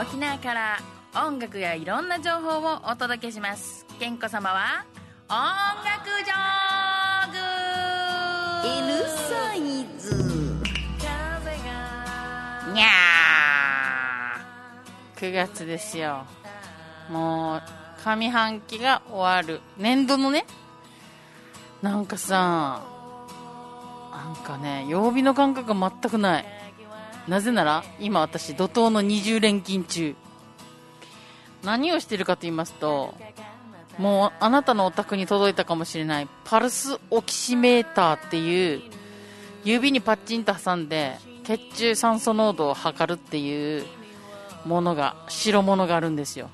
沖縄から音楽やいろんな情報をお届けします。健子様は音楽ジョーグ。L サイズ。にゃー。9月ですよ。もう上半期が終わる。年度のね。なんかさなんかね曜日の感覚が全くないなぜなら今私怒涛の20連勤中。何をしているかと言いますともうあなたのお宅に届いたかもしれないパルスオキシメーターっていう指にパッチンと挟んで血中酸素濃度を測るっていうものが白物があるんですよ。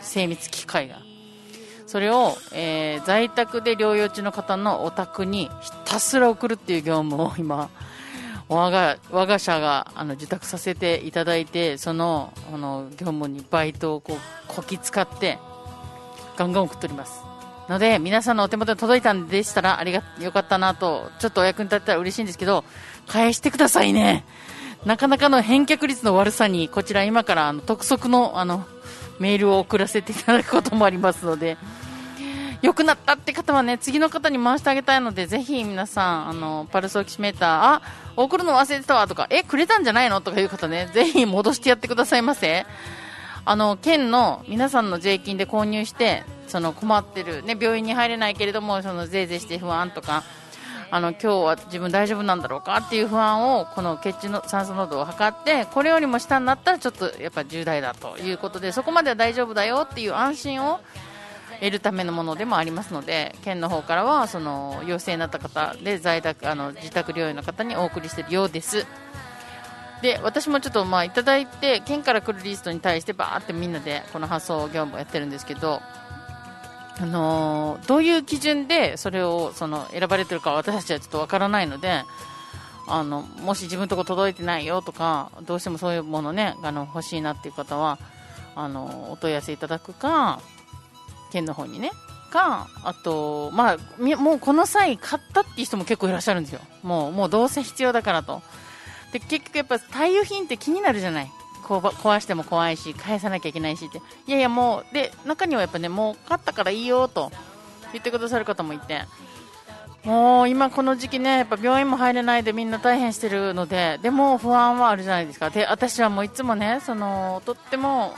精密機械が。それを、えー、在宅で療養中の方のお宅にひたすら送るっていう業務を今我が我が社があの受託させていただいてそのあの業務にバイトをこうこき使ってガンガン送っております。ので皆さんのお手元に届いたんでしたらありがよかったなとちょっとお役に立ったら嬉しいんですけど返してくださいね。なかなかの返却率の悪さにこちら今からあの督促のあのメールを送らせていただくこともありますので良くなったって方はね、次の方に回してあげたいので、ぜひ皆さん、あの、パルスオキシメーター、あ、送るの忘れてたわとか、え、くれたんじゃないのとかいう方ね、ぜひ戻してやってくださいませ。あの、県の皆さんの税金で購入して、その困ってる、ね、病院に入れないけれども、そのぜいぜいして不安とか、あの、今日は自分大丈夫なんだろうかっていう不安を、この血中の酸素濃度を測って、これよりも下になったらちょっとやっぱ重大だということで、そこまでは大丈夫だよっていう安心を得るためのものでもありますので県の方からはその陽性になった方で在宅あの自宅療養の方にお送りしているようです。で私もちょっとまあいただいて県から来るリストに対してバーってみんなでこの発送業務をやってるんですけどあのー、どういう基準でそれをその選ばれてるか私たちはちょっとわからないのであのもし自分のとこ届いてないよとかどうしてもそういうものねあの欲しいなっていう方はあのお問い合わせいただくか県の方にね。かあと、まあ、もうこの際買ったっていう人も結構いらっしゃるんですよ。もうもうどうせ必要だからと。で結局やっぱ対油品って気になるじゃない。壊しても怖いし返さなきゃいけないしって。いやいやもうで中にはやっぱねもう買ったからいいよと言ってくださる方もいて。もう今この時期ねやっぱ病院も入れないでみんな大変してるのででも不安はあるじゃないですか。で私はもういつもねそのとっても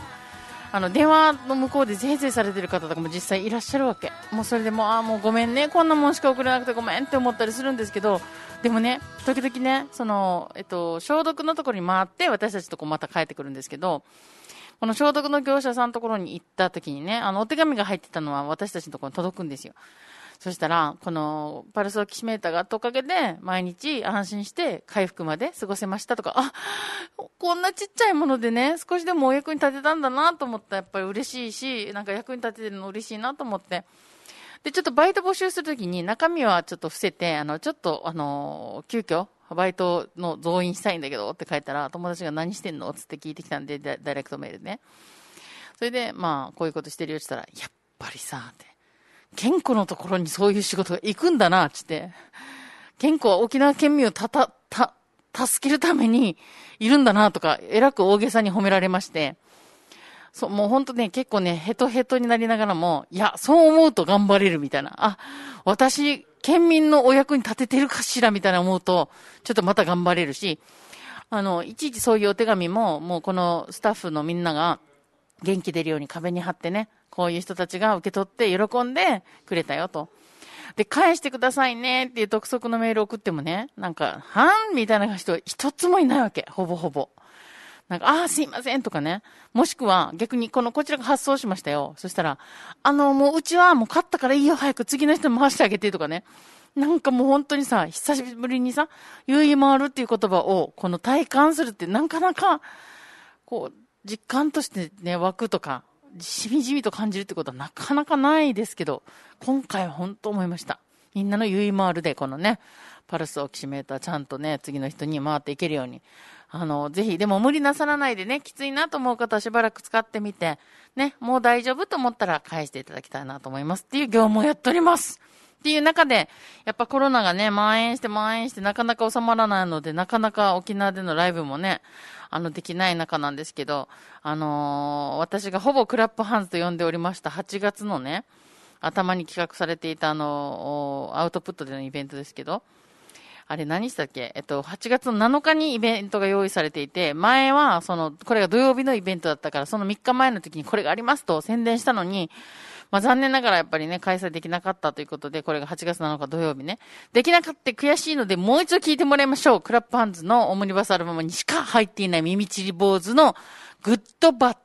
あの電話の向こうでぜいぜいされてる方とかも実際いらっしゃるわけ。もうそれでもあもうごめんね。こんなもんしか送れなくてごめんって思ったりするんですけど。でもね時々ねその、えっと、消毒のところに回って私たちとこまた帰ってくるんですけど。この消毒の業者さんのところに行った時にねあのお手紙が入ってたのは私たちのところに届くんですよ。そしたら、このパルスオキシメーターがあったおかげで、毎日安心して回復まで過ごせましたとか、あ、こんなちっちゃいものでね、少しでもお役に立てたんだなと思ったらやっぱり嬉しいし、なんか役に立ててるの嬉しいなと思って。で、ちょっとバイト募集するときに中身はちょっと伏せて、あの、ちょっと、あの、急遽、バイトの増員したいんだけどって書いたら、友達が何してんのつって聞いてきたんで、ダイレクトメールでね。それで、まあ、こういうことしてるよって言ったら、やっぱりさ、って。健康のところにそういう仕事が行くんだな、つって。健康は沖縄県民をたた、た、助けるためにいるんだな、とか、えらく大げさに褒められまして。そう、もうほんとね、結構ね、ヘトヘトになりながらも、いや、そう思うと頑張れるみたいな。あ、私、県民のお役に立ててるかしらみたいな思うと、ちょっとまた頑張れるし、あの、いちいちそういうお手紙も、もうこのスタッフのみんなが元気出るように壁に貼ってね、こういう人たちが受け取って喜んでくれたよと。で、返してくださいねっていう督促のメール送ってもね、なんか、はん？みたいな人一つもいないわけ。ほぼほぼ。なんか、ああ、すいませんとかね。もしくは、逆に、この、こちらが発送しましたよ。そしたら、あの、もう、うちはもう買ったからいいよ、早く次の人回してあげてとかね。なんかもう本当にさ、久しぶりにさ、優位回るっていう言葉を、この体感するって、なかなか、こう、実感としてね、湧くとか、しみじみと感じるってことはなかなかないですけど、今回は本当思いました。みんなのゆい回るで、このね、パルスオキシメーターちゃんとね、次の人に回っていけるように。あの、ぜひ、でも無理なさらないでね、きついなと思う方はしばらく使ってみて、ね、もう大丈夫と思ったら返していただきたいなと思いますっていう業務をやっております。っていう中で、やっぱコロナがね、蔓延して蔓延してなかなか収まらないので、なかなか沖縄でのライブもね、あの、できない中なんですけど、あのー、私がほぼクラップハンズと呼んでおりました8月のね、頭に企画されていたあの、アウトプットでのイベントですけど、あれ何したっけ？えっと、8月の7日にイベントが用意されていて、前は、その、これが土曜日のイベントだったから、その3日前の時にこれがありますと宣伝したのに、まあ残念ながらやっぱりね、開催できなかったということで、これが8月7日土曜日ね。できなかった悔しいので、もう一度聞いてもらいましょう。クラップハンズのオムニバスアルバムにしか入っていない耳ちり坊主のグッドバッ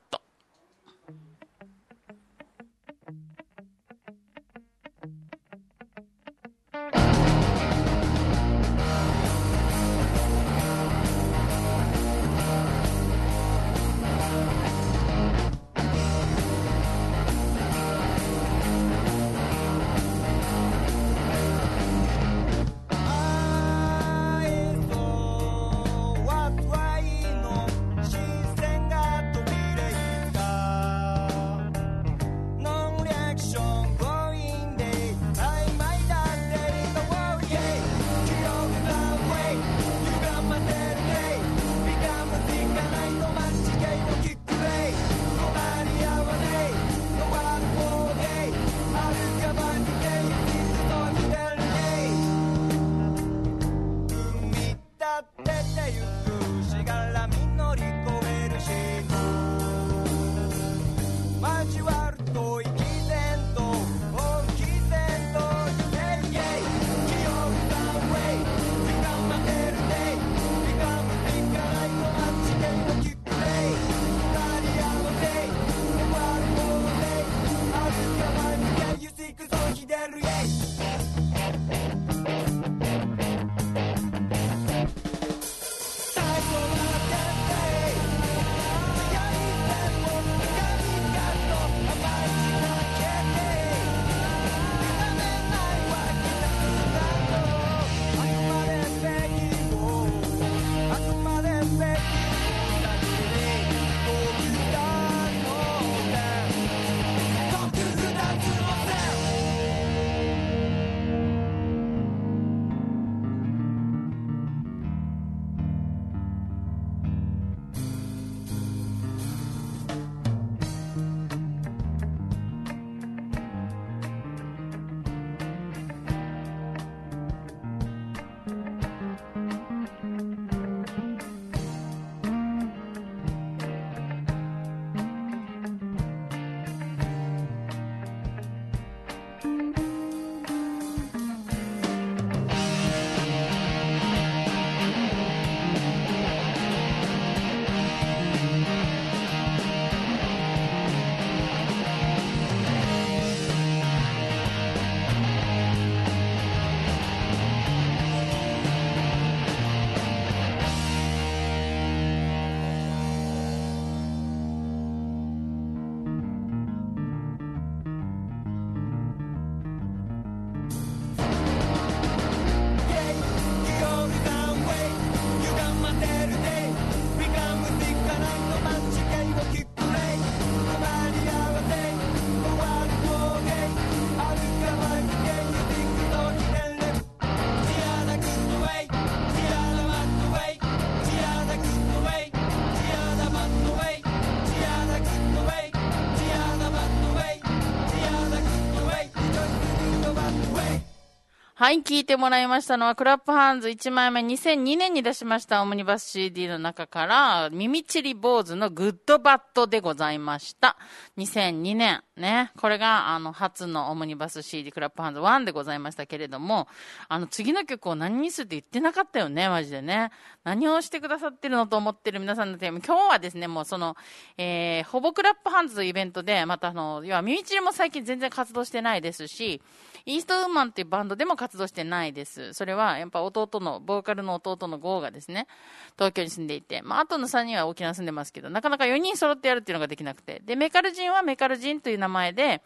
はい、聞いてもらいましたのは、クラップハンズ1枚目2002年に出しましたオムニバス CD の中から、耳ちり坊主のグッドバットでございました。2002年、ね。これが、あの、初のオムニバス CD クラップハンズ1でございましたけれども、あの、次の曲を何にするって言ってなかったよね、マジでね。何をしてくださってるのと思ってる皆さんのテーマ、今日はですね、もうその、えー、ほぼクラップハンズというイベントで、またあの、要は耳ちりも最近全然活動してないですし、イーストウーマンっていうバンドでも活活動してないです。それは、やっぱ弟の、ボーカルの弟のゴーがですね、東京に住んでいて、まあ、あとの3人は沖縄住んでますけど、なかなか4人揃ってやるっていうのができなくて。で、メカルジンはメカルジンという名前で、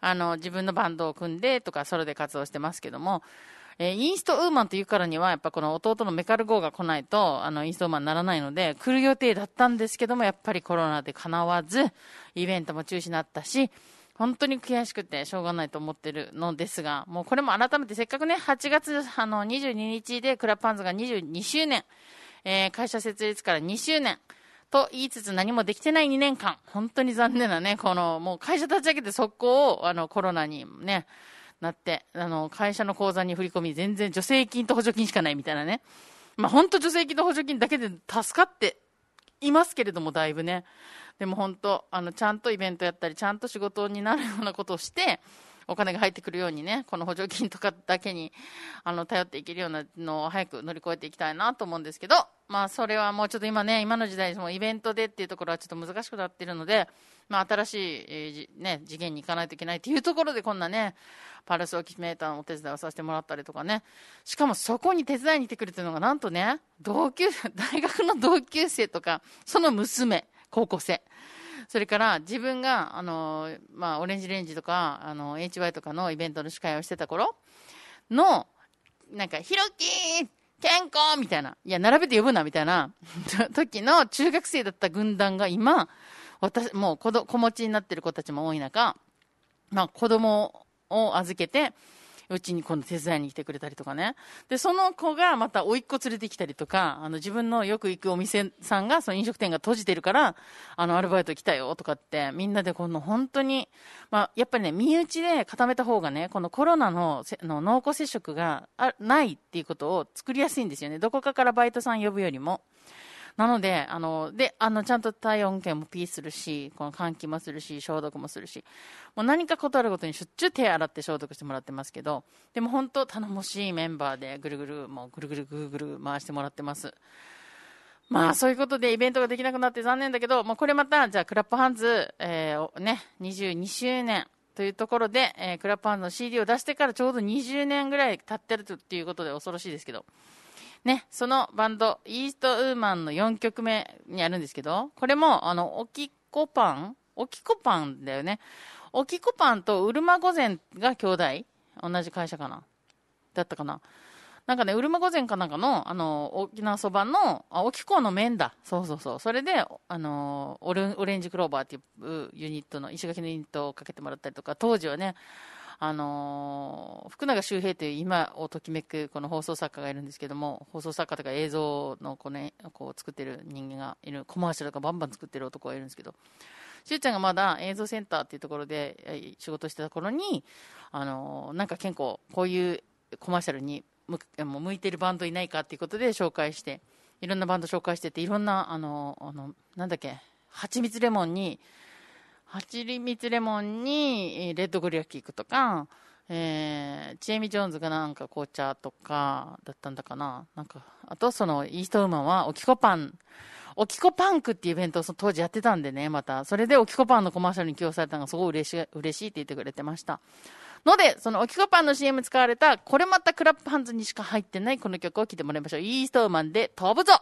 あの、自分のバンドを組んでとか、ソロで活動してますけども、えー、インストウーマンというからには、やっぱこの弟のメカルゴーが来ないと、あの、インストウーマンにならないので、来る予定だったんですけども、やっぱりコロナで叶わず、イベントも中止になったし、本当に悔しくてしょうがないと思ってるのですが、もうこれも改めてせっかくね、8月あの22日でクラパンズが22周年、えー、会社設立から2周年、と言いつつ何もできてない2年間、本当に残念なね、この、もう会社立ち上げて速攻を、あの、コロナにね、なって、あの、会社の口座に振り込み、全然助成金と補助金しかないみたいなね。まあ、本当助成金と補助金だけで助かっていますけれども、だいぶね。でも本当、あの、ちゃんとイベントやったり、ちゃんと仕事になるようなことをして、お金が入ってくるようにね、この補助金とかだけに、あの、頼っていけるようなのを早く乗り越えていきたいなと思うんですけど、まあ、それはもうちょっと今ね、今の時代、もイベントでっていうところはちょっと難しくなっているので、まあ、新しい、えー、ね、次元に行かないといけないっていうところで、こんなね、パルスオキシメーターのお手伝いをさせてもらったりとかね、しかもそこに手伝いに来てくれてるのが、なんとね、同級、大学の同級生とか、その娘、高校生。それから自分が、あの、まあ、オレンジレンジとか、あの、HY とかのイベントの司会をしてた頃の、なんか、ひろき健康みたいな。いや、並べて呼ぶな、みたいな 時の中学生だった軍団が今、私、もう子子持ちになってる子たちも多い中、まあ、子供を預けて、うちに今度手伝いに来てくれたりとかね。で、その子がまた甥っ子連れてきたりとか、あの、自分のよく行くお店さんが、その飲食店が閉じてるから、あの、アルバイト来たよとかって、みんなでこの本当に、まあ、やっぱりね、身内で固めた方がね、このコロナのの濃厚接触がないっていうことを作りやすいんですよね。どこかからバイトさん呼ぶよりも。なので、あの、で、あの、ちゃんと体温計もピーするし、この換気もするし、消毒もするし、もう何かことあるごとにしょっちゅう手洗って消毒してもらってますけど、でも本当頼もしいメンバーでぐるぐる、もうぐるぐるぐるぐる回してもらってます。まあ、そういうことでイベントができなくなって残念だけど、まあ、これまた、じゃあ、クラップハンズ、えー、ね、22周年というところで、えー、クラップハンズの CD を出してからちょうど20年ぐらい経ってるっていうことで恐ろしいですけど、ね、そのバンド、イーストウーマンの4曲目にあるんですけど、これも、あの、おきこパンおきこパンだよね。おきこパンとうるま御前が兄弟同じ会社かなだったかななんかね、うるま御前かなんかの、あの、沖縄そばの、あ、沖港の麺だ。そうそうそう。それで、あの、オレオレンジクローバーっていうユニットの、石垣のユニットをかけてもらったりとか、当時はね、あの、福永周平という今をときめくこの放送作家がいるんですけども、放送作家とか映像のこ、ね、こう作ってる人間がいる、コマーシャルとかバンバン作ってる男がいるんですけど、しゅうちゃんがまだ映像センターっていうところで仕事してた頃に、あの、なんか結構こういうコマーシャルに向向いてるバンドいないかっていうことで紹介して、いろんなバンド紹介してて、いろんな、あの、あの、なんだっけ、蜂蜜レモンに、はちりみつレモンに、レッドグリアキックとか、えー、チエミ・ジョーンズがなんか紅茶とかだったんだかな。なんか、あとそのイーストウーマンは、おきこパン、おきこパンクっていうイベントを当時やってたんでね、また。それでおきこパンのコマーシャルに起用されたのがすごい嬉しい、嬉しいって言ってくれてました。ので、そのおきこパンの CM 使われた、これまたクラップハンズにしか入ってないこの曲を聴いてもらいましょう。イーストウーマンで飛ぶぞ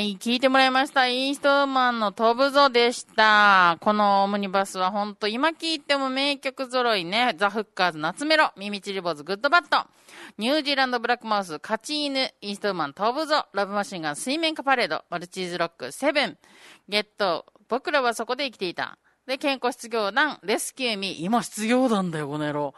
い、聞いてもらいました。イーストウーマンの飛ぶぞでした。このオムニバスはほんと今聞いても名曲揃いね。ザ・フッカーズ、夏メロ、ミミチリボーズ、グッドバット、ニュージーランドブラックマウス、カチ犬、イーストウーマン、飛ぶぞ、ラブマシンガン、水面下パレード、マルチーズロック、セブン、ゲット、僕らはそこで生きていた。で、健康失業団、レスキューミー、今失業団だよ、この野郎。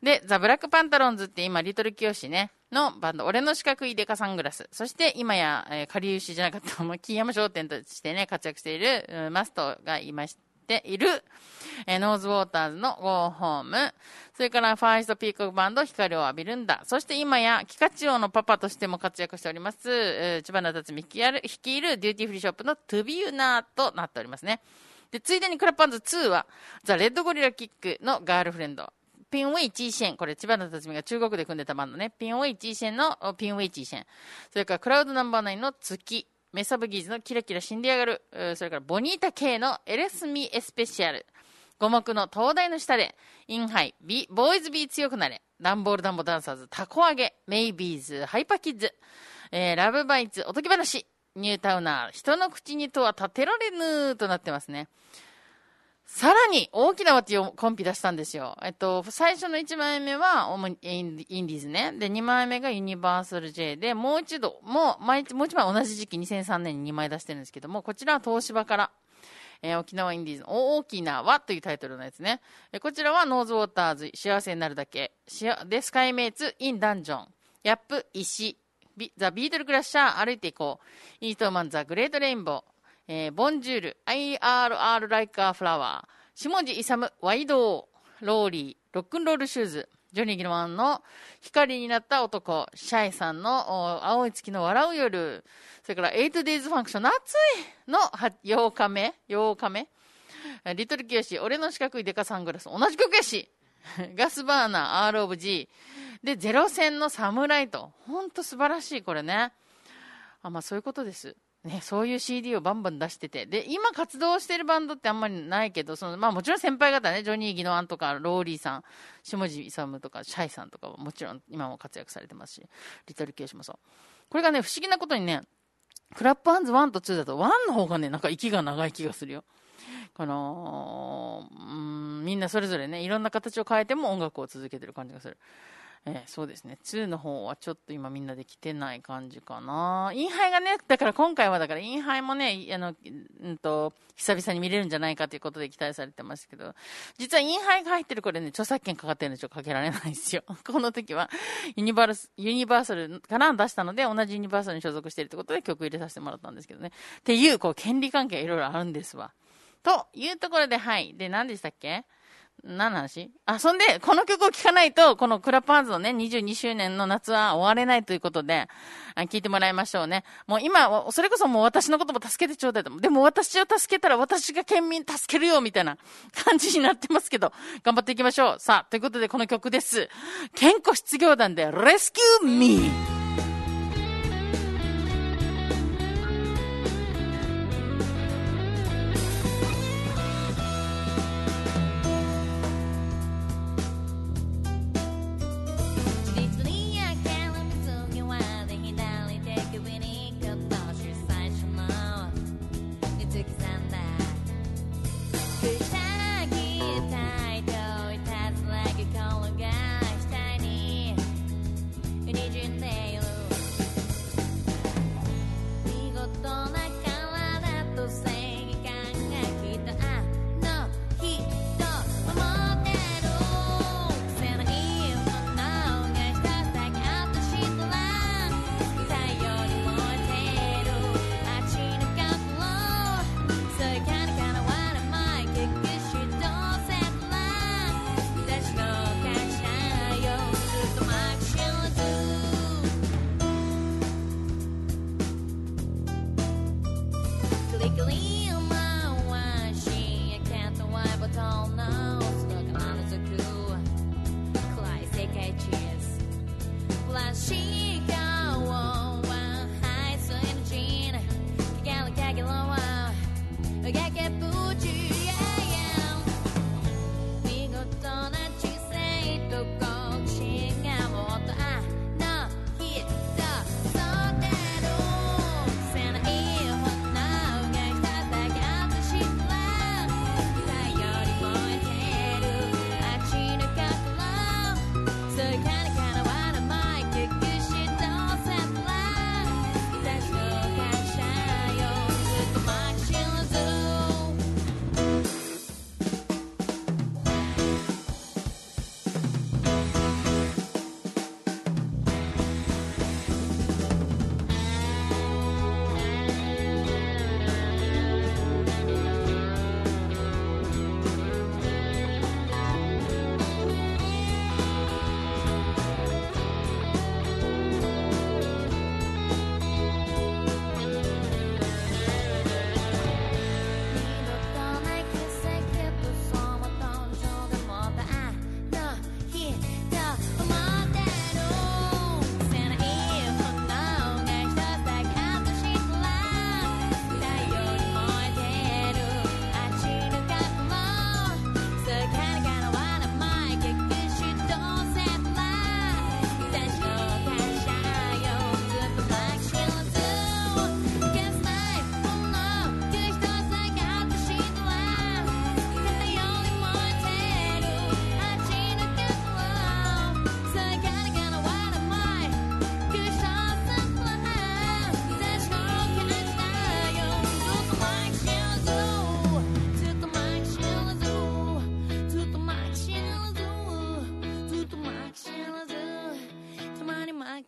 で、ザ・ブラックパンタロンズって今、リトルキヨシね、のバンド、俺の四角いデカサングラス。そして今や、えー、かりゆしじゃなかった、もう、木山商店としてね、活躍している、マストがいましている、えーノーズウォーターズのゴーホーム。それから、ファーストピークバンド、光を浴びるんだ。そして今や、キカチオのパパとしても活躍しております、えー千葉な辰巳率いる率いるデューティーフリーショップのトゥビユナーとなっておりますね。で、ついでにクラッパンズ2は、ザ・レッドゴリラキックのガールフレンド。ピンウェイチーシェン。これ、千葉の辰巳が中国で組んでたバンドね。ピンウェイチーシェンのピンウェイチーシェン。それから、クラウドナンバーナインの月。メサブギーズのキラキラ死んでやがる。それから、ボニータ K のエレスミエスペシャル。五目の東大の下で、インハイ、ビ、ボーイズビー強くなれ。ダンボールダンボダンサーズ、タコ揚げ、メイビーズ、ハイパーキッズ、えー、ラブバイツ、おとぎ話、ニュータウナー、人の口にとは立てられぬとなってますね。さらに大きなワティをコンピ出したんですよ。えっと、最初の1枚目は主にインディーズね。で、2枚目がユニバーサル J で、もう一度、もう、毎日、もう一枚同じ時期2003年に2枚出してるんですけども、こちらは東芝から、えー沖縄インディーズの大きな輪というタイトルのやつね。えこちらはノーズウォーターズ、幸せになるだけ。しで、スカイメイツ、 in dungeon。ヤップ、石。ビザ・ビートルクラッシャー、歩いていこう。イーストマン、 The Great Rainbow。えーボンジュール、IRR Like a Flower。下地勇、ワイドー、ローリー、 Rock'n'Roll Shoes。ジョニー・ギルマンの光になった男、シャイさんの青い月の笑う夜、それから 8days ファンクション、夏いの8日目 ?8 日目リトルキヨシ、俺の四角いデカサングラス、同じ曲やし ガスバーナー、R of G。で、ゼロ戦のサムライト。ほんと素晴らしい、これね。あ、まあそういうことです。ね、そういう CD をバンバン出してて。で、今活動してるバンドってあんまりないけど、その、まあもちろん先輩方ね、ジョニー・ギノアンとか、ローリーさん、下地勇とか、シャイさんとかはもちろん今も活躍されてますし、リトルキヨシもそう。これがね、不思議なことにね、 Clap Hands 1と2だと1の方がね、なんか息が長い気がするよ。この、うん、みんなそれぞれね、いろんな形を変えても音楽を続けてる感じがする。えーそうですね。2の方はちょっと今みんなで来てない感じかな。インハイがね、だから今回はだからインハイもね、あの、うんと、久々に見れるんじゃないかということで期待されてますけど、実はインハイが入ってるこれね、著作権かかってるんでちょっとかけられないですよ。この時はユニバース、ユニバーサルから出したので、同じユニバーサルに所属しているということで曲入れさせてもらったんですけどね。っていう、こう、権利関係いろいろあるんですわ。というところで、はい。で、何でしたっけ？何の話？あ、そんで、この曲を聴かないと、このクラップハンズのね、22周年の夏は終われないということで、あ聞いてもらいましょうね。もう今、それこそもう私のことも助けてちょうだいと。でも私を助けたら私が県民助けるよ、みたいな感じになってますけど、頑張っていきましょう。さあ、ということでこの曲です。健康失業団で、レスキューミー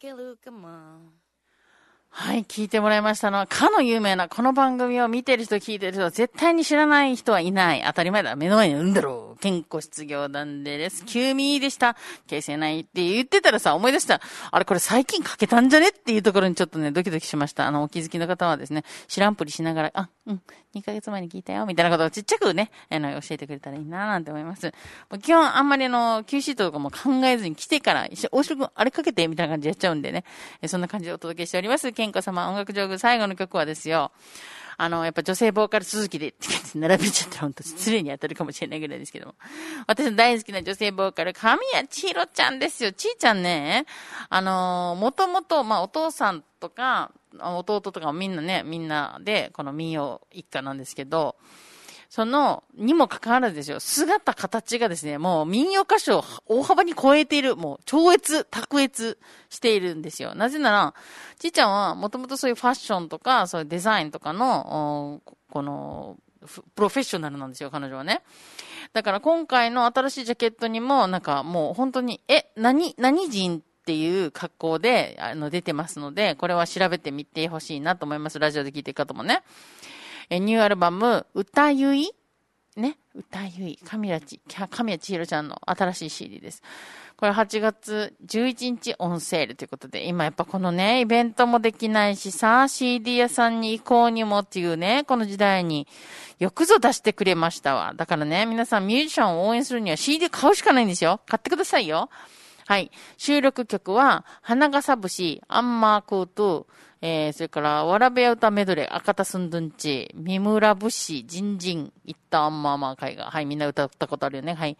Uncle come on. はい、聞いてもらいましたのは、かの有名な、この番組を見てる人、聞いてる人は、絶対に知らない人はいない。当たり前だ。目の前にいるんだろう。健康失業団でレスキューミーでした。形成ないって言ってたらさ、思い出した。あれ、これ最近かけたんじゃねっていうところにちょっとね、ドキドキしました。あの、お気づきの方はですね、知らんぷりしながら、あ、うん、2ヶ月前に聞いたよ、みたいなことをちっちゃくね、あの、教えてくれたらいいななんて思います。もう基本、あんまりあの、Q シートとかも考えずに来てから、一緒大城君、あれかけて、みたいな感じでやっちゃうんでね。そんな感じでお届けしております。健子様音楽上手最後の曲はですよ。あの、やっぱ女性ボーカル続きでって感じで並べちゃったら本当失礼に当たるかもしれないぐらいですけども。私の大好きな女性ボーカル、神谷千尋ちゃんですよ。ちーちゃんね、あのもともと、まあ、お父さんとか、弟とかみんなね、みんなで、この民謡一家なんですけど、その、にもかかわらずですよ、姿、形がですね、もう民謡歌手を大幅に超えている、もう超越、卓越しているんですよ。なぜなら、ちーちゃんはもともとそういうファッションとか、そういうデザインとかの、この、プロフェッショナルなんですよ、彼女はね。だから今回の新しいジャケットにも、なんかもう本当に、え、何、何人っていう格好で、あの、出てますので、これは調べてみてほしいなと思います。ラジオで聞いてる方もね。え、ニューアルバム、歌ゆいね、歌ゆい、神谷ち、神谷千尋ちゃんの新しい CD です。これ8月11日オンセールということで、今やっぱこのね、イベントもできないしさ、CD 屋さんに行こうにもっていうね、この時代によくぞ出してくれましたわ。だからね、皆さんミュージシャンを応援するには CD 買うしかないんですよ。買ってくださいよ。はい。収録曲は、花笠節、アンマークートゥ、えー、それから、わらべや歌メドレー、赤田すんどんち、三村武士、ジンジン、いったんまあまあ会が。はい、みんな歌ったことあるよね。はい。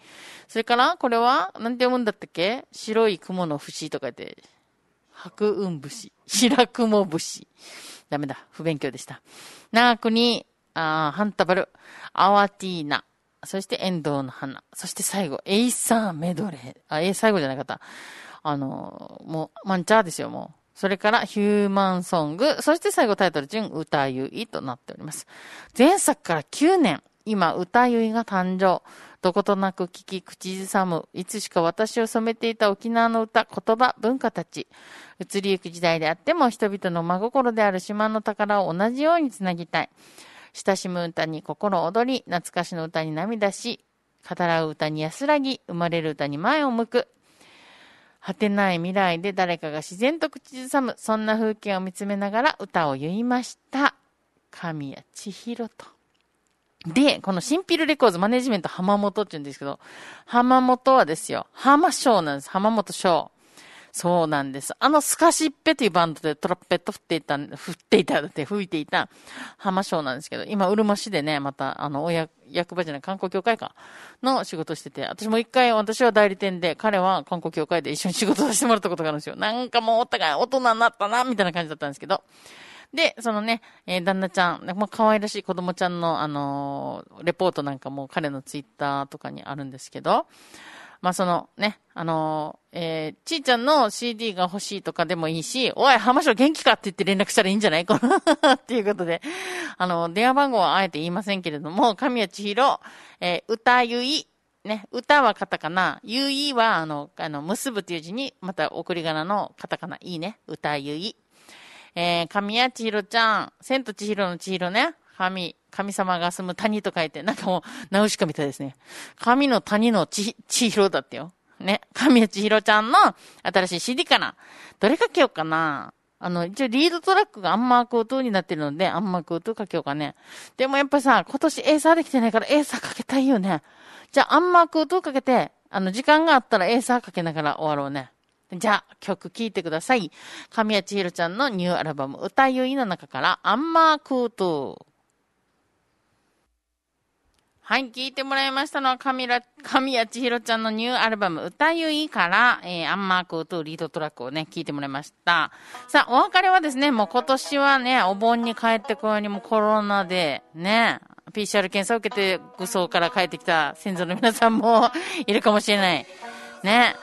それから、これは、なんて読むんだったっけ？白い雲の節とか言って、白雲節、白雲節。ダメだ、不勉強でした。長くに、あハンタバル、アワティーナ、そしてエンドウの花、そして最後、エイサーメドレー。あ、え、最後じゃなかった。あの、もう、マンチャーですよ、もう。それから、ヒューマンソング、そして最後タイトル順、歌ゆいとなっております。前作から9年、今、歌ゆいが誕生。どことなく聞き、口ずさむ、いつしか私を染めていた沖縄の歌、言葉、文化たち。移りゆく時代であっても、人々の真心である島の宝を同じようにつなぎたい。親しむ歌に心躍り、懐かしの歌に涙し、語らう歌に安らぎ、生まれる歌に前を向く。果てない未来で誰かが自然と口ずさむ、そんな風景を見つめながら歌を言いました。神谷千尋と。で、このシンピルレコーズマネジメント浜本って言うんですけど、浜本はですよ、浜賞なんです。浜本翔。そうなんです。あのスカシッペというバンドでトランペット振っていた、振っていた、って吹いていた浜翔なんですけど、今、うるま市でね、また、あの、おや、役場じゃない、観光協会か、の仕事してて、私も一回、私は代理店で、彼は観光協会で一緒に仕事させてもらったことがあるんですよ。なんかもうお互い大人になったな、みたいな感じだったんですけど。で、そのね、えー、旦那ちゃん、まあ、可愛らしい子供ちゃんの、あのーレポートなんかも彼のツイッターとかにあるんですけど、まあ、そのね、あのーえー、ちーちゃんの CD が欲しいとかでもいいし、おい、浜翔元気かって言って連絡したらいいんじゃない？かなっていうことで、あの、電話番号はあえて言いませんけれども、神谷千尋、えー歌ゆい、ね、歌はカタカナ、ゆいは、あの、あの、結ぶという字に、また送り仮名のカタカナ、いいね、歌ゆい。えー、神谷千尋ちゃん、千と千尋の千尋ね、神、神様が住む谷と書いて、なんかもう、ナウシカみたいですね。神の谷の千千尋だってよ。ね、神谷千尋ちゃんの新しい CD かな。どれかけようかな。あの、一応リードトラックがアンマークートになってるので、アンマークートかけようかね。でもやっぱさ、今年エーサーできてないからエーサーかけたいよね。じゃあアンマークートかけて、あの、時間があったらエーサーかけながら終わろうね。じゃあ、曲聴いてください。神谷千尋ちゃんのニューアルバム、歌ゆいの中から、アンマークートー。はい、聞いてもらいましたのは、神ら神谷千尋ちゃんのニューアルバム、歌ゆいから、えー、アンマークとリードトラックをね、聞いてもらいました。さあ、お別れはですね、もう今年はね、お盆に帰ってこようにもコロナで、ね、PCR 検査を受けて、武装から帰ってきた先祖の皆さんもいるかもしれない。ね。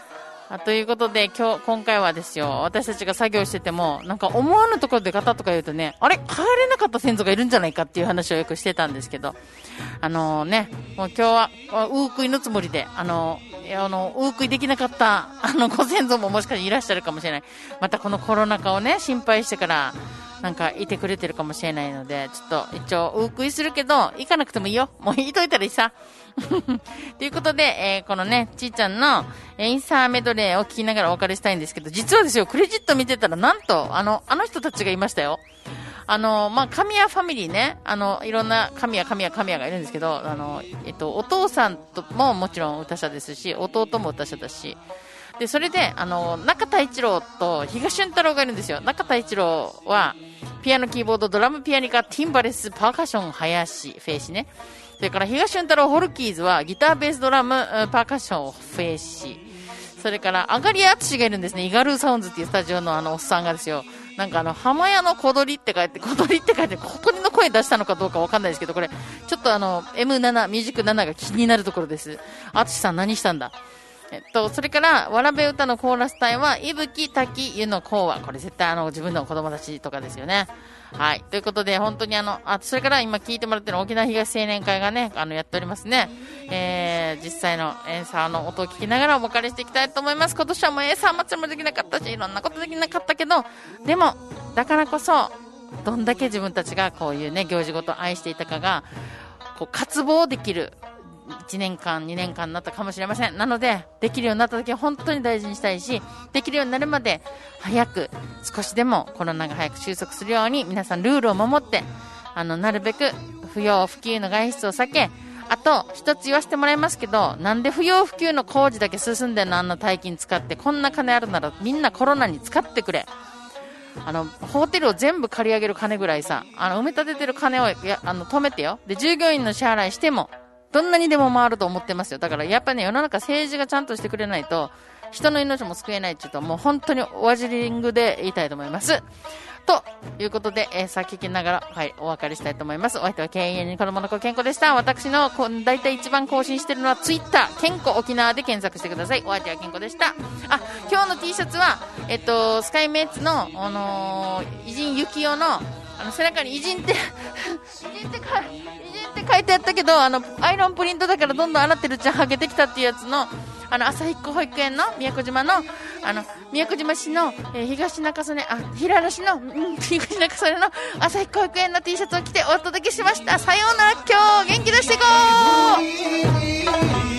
あということで、今日、今回はですよ、私たちが作業してても、なんか思わぬところでガタとか言うとね、あれ？帰れなかった先祖がいるんじゃないかっていう話をよくしてたんですけど、あのね、もう今日は、ウークイのつもりで、あの、いやあの、ウークイできなかった、あの、ご先祖ももしかしていらっしゃるかもしれない。またこのコロナ禍をね、心配してから、なんかいてくれてるかもしれないので、ちょっと一応、う食いするけど、行かなくてもいいよ。もう言いといたらいいさ。ということで、えーこのね、ちーちゃん。の、インサーメドレーを聞きながらお別れしたいん。ですけど、実はですよ、クレジット見てたら、なん。と、あの、あの人たちがいましたよ。あの、まあ、神谷ファミリーね、あの、いろん。な神谷、神谷、神谷がいるん。ですけど、あの、えっと、お父さん。とももちろん。歌者ですし、弟も歌者だし、で、それで、あの、中田一郎と東俊太郎がいるん。ですよ。中田一郎は、ピアノ、キーボード、ドラム、ピアニカ、ティンバレス、パーカッション、林、フェイシね。それから東俊太郎、ホルキーズは、ギター、ベース、ドラム、パーカッション、フェイシ。それから、あがりあつしがいるんですね。イガルーサウンズっていうスタジオのあの、おっさんがですよ。なんかあの、浜屋の小鳥って書いて、小鳥って書いて、小鳥の声出したのかどうかわかんないですけど、これ、ちょっとあの、M7、ミュージック7が気になるところです。あつしさん何したんだ？えっと、それから、わらべ歌のコーラス隊は、いぶき、たき、ゆのこうは、これ絶対あの、自分の子供たちとかですよね。はい。ということで、本当にあの、あ、それから今聞いてもらってる沖縄東青年会がね、あの、やっておりますね。えー、実際のエンサーの音を聞きながらお別れしていきたいと思います。今年はもうエンサー祭りもできなかったし、いろんなことできなかったけど、でも、だからこそ、どんだけ自分たちがこういうね、行事ごと愛していたかが、こう、渇望できる1年間、2年間になったかもしれません。なので、できるようになった時は本当に大事にしたいし、できるようになるまで早く、少しでもコロナが早く収束するように、皆さんルールを守って、あの、なるべく不要不急の外出を避け、あと、一つ言わせてもらいますけど、なんで不要不急の工事だけ進んでんのあんな大金使って、こんな金あるならみんなコロナに使ってくれ。あの、ホテルを全部借り上げる金ぐらいさ、あの、埋め立ててる金を、や、あの、止めてよ。で、従業員の支払いしても、どんなにでも回ると思ってますよ。だから、やっぱね、世の中政治がちゃんとしてくれないと、人の命も救えないっていうと、もう本当におわじりングで言いたいと思います。ということで、えー、さあ聞きながら、はい、お別れしたいと思います。お相手は KN に子供の子健康でした。私の、こ大体一番更新してるのは Twitter、健康沖縄で検索してください。お相手は健康でした。あ、今日の T シャツは、えっと、スカイメイツの、あのー、偉人ゆきおの、あの、背中に偉人って、偉人ってか、偉人って書いてあったけど、あの、アイロンプリントだからどんどん洗ってるうちに剥げてきたっていうやつの、あの、朝彦保育園の宮古島の、あの、宮古島市の、えー東中曽根、あ、平良市の、うん、東中曽根の朝彦保育園の T シャツを着てお届けしました。さようなら、今日、元気出していこう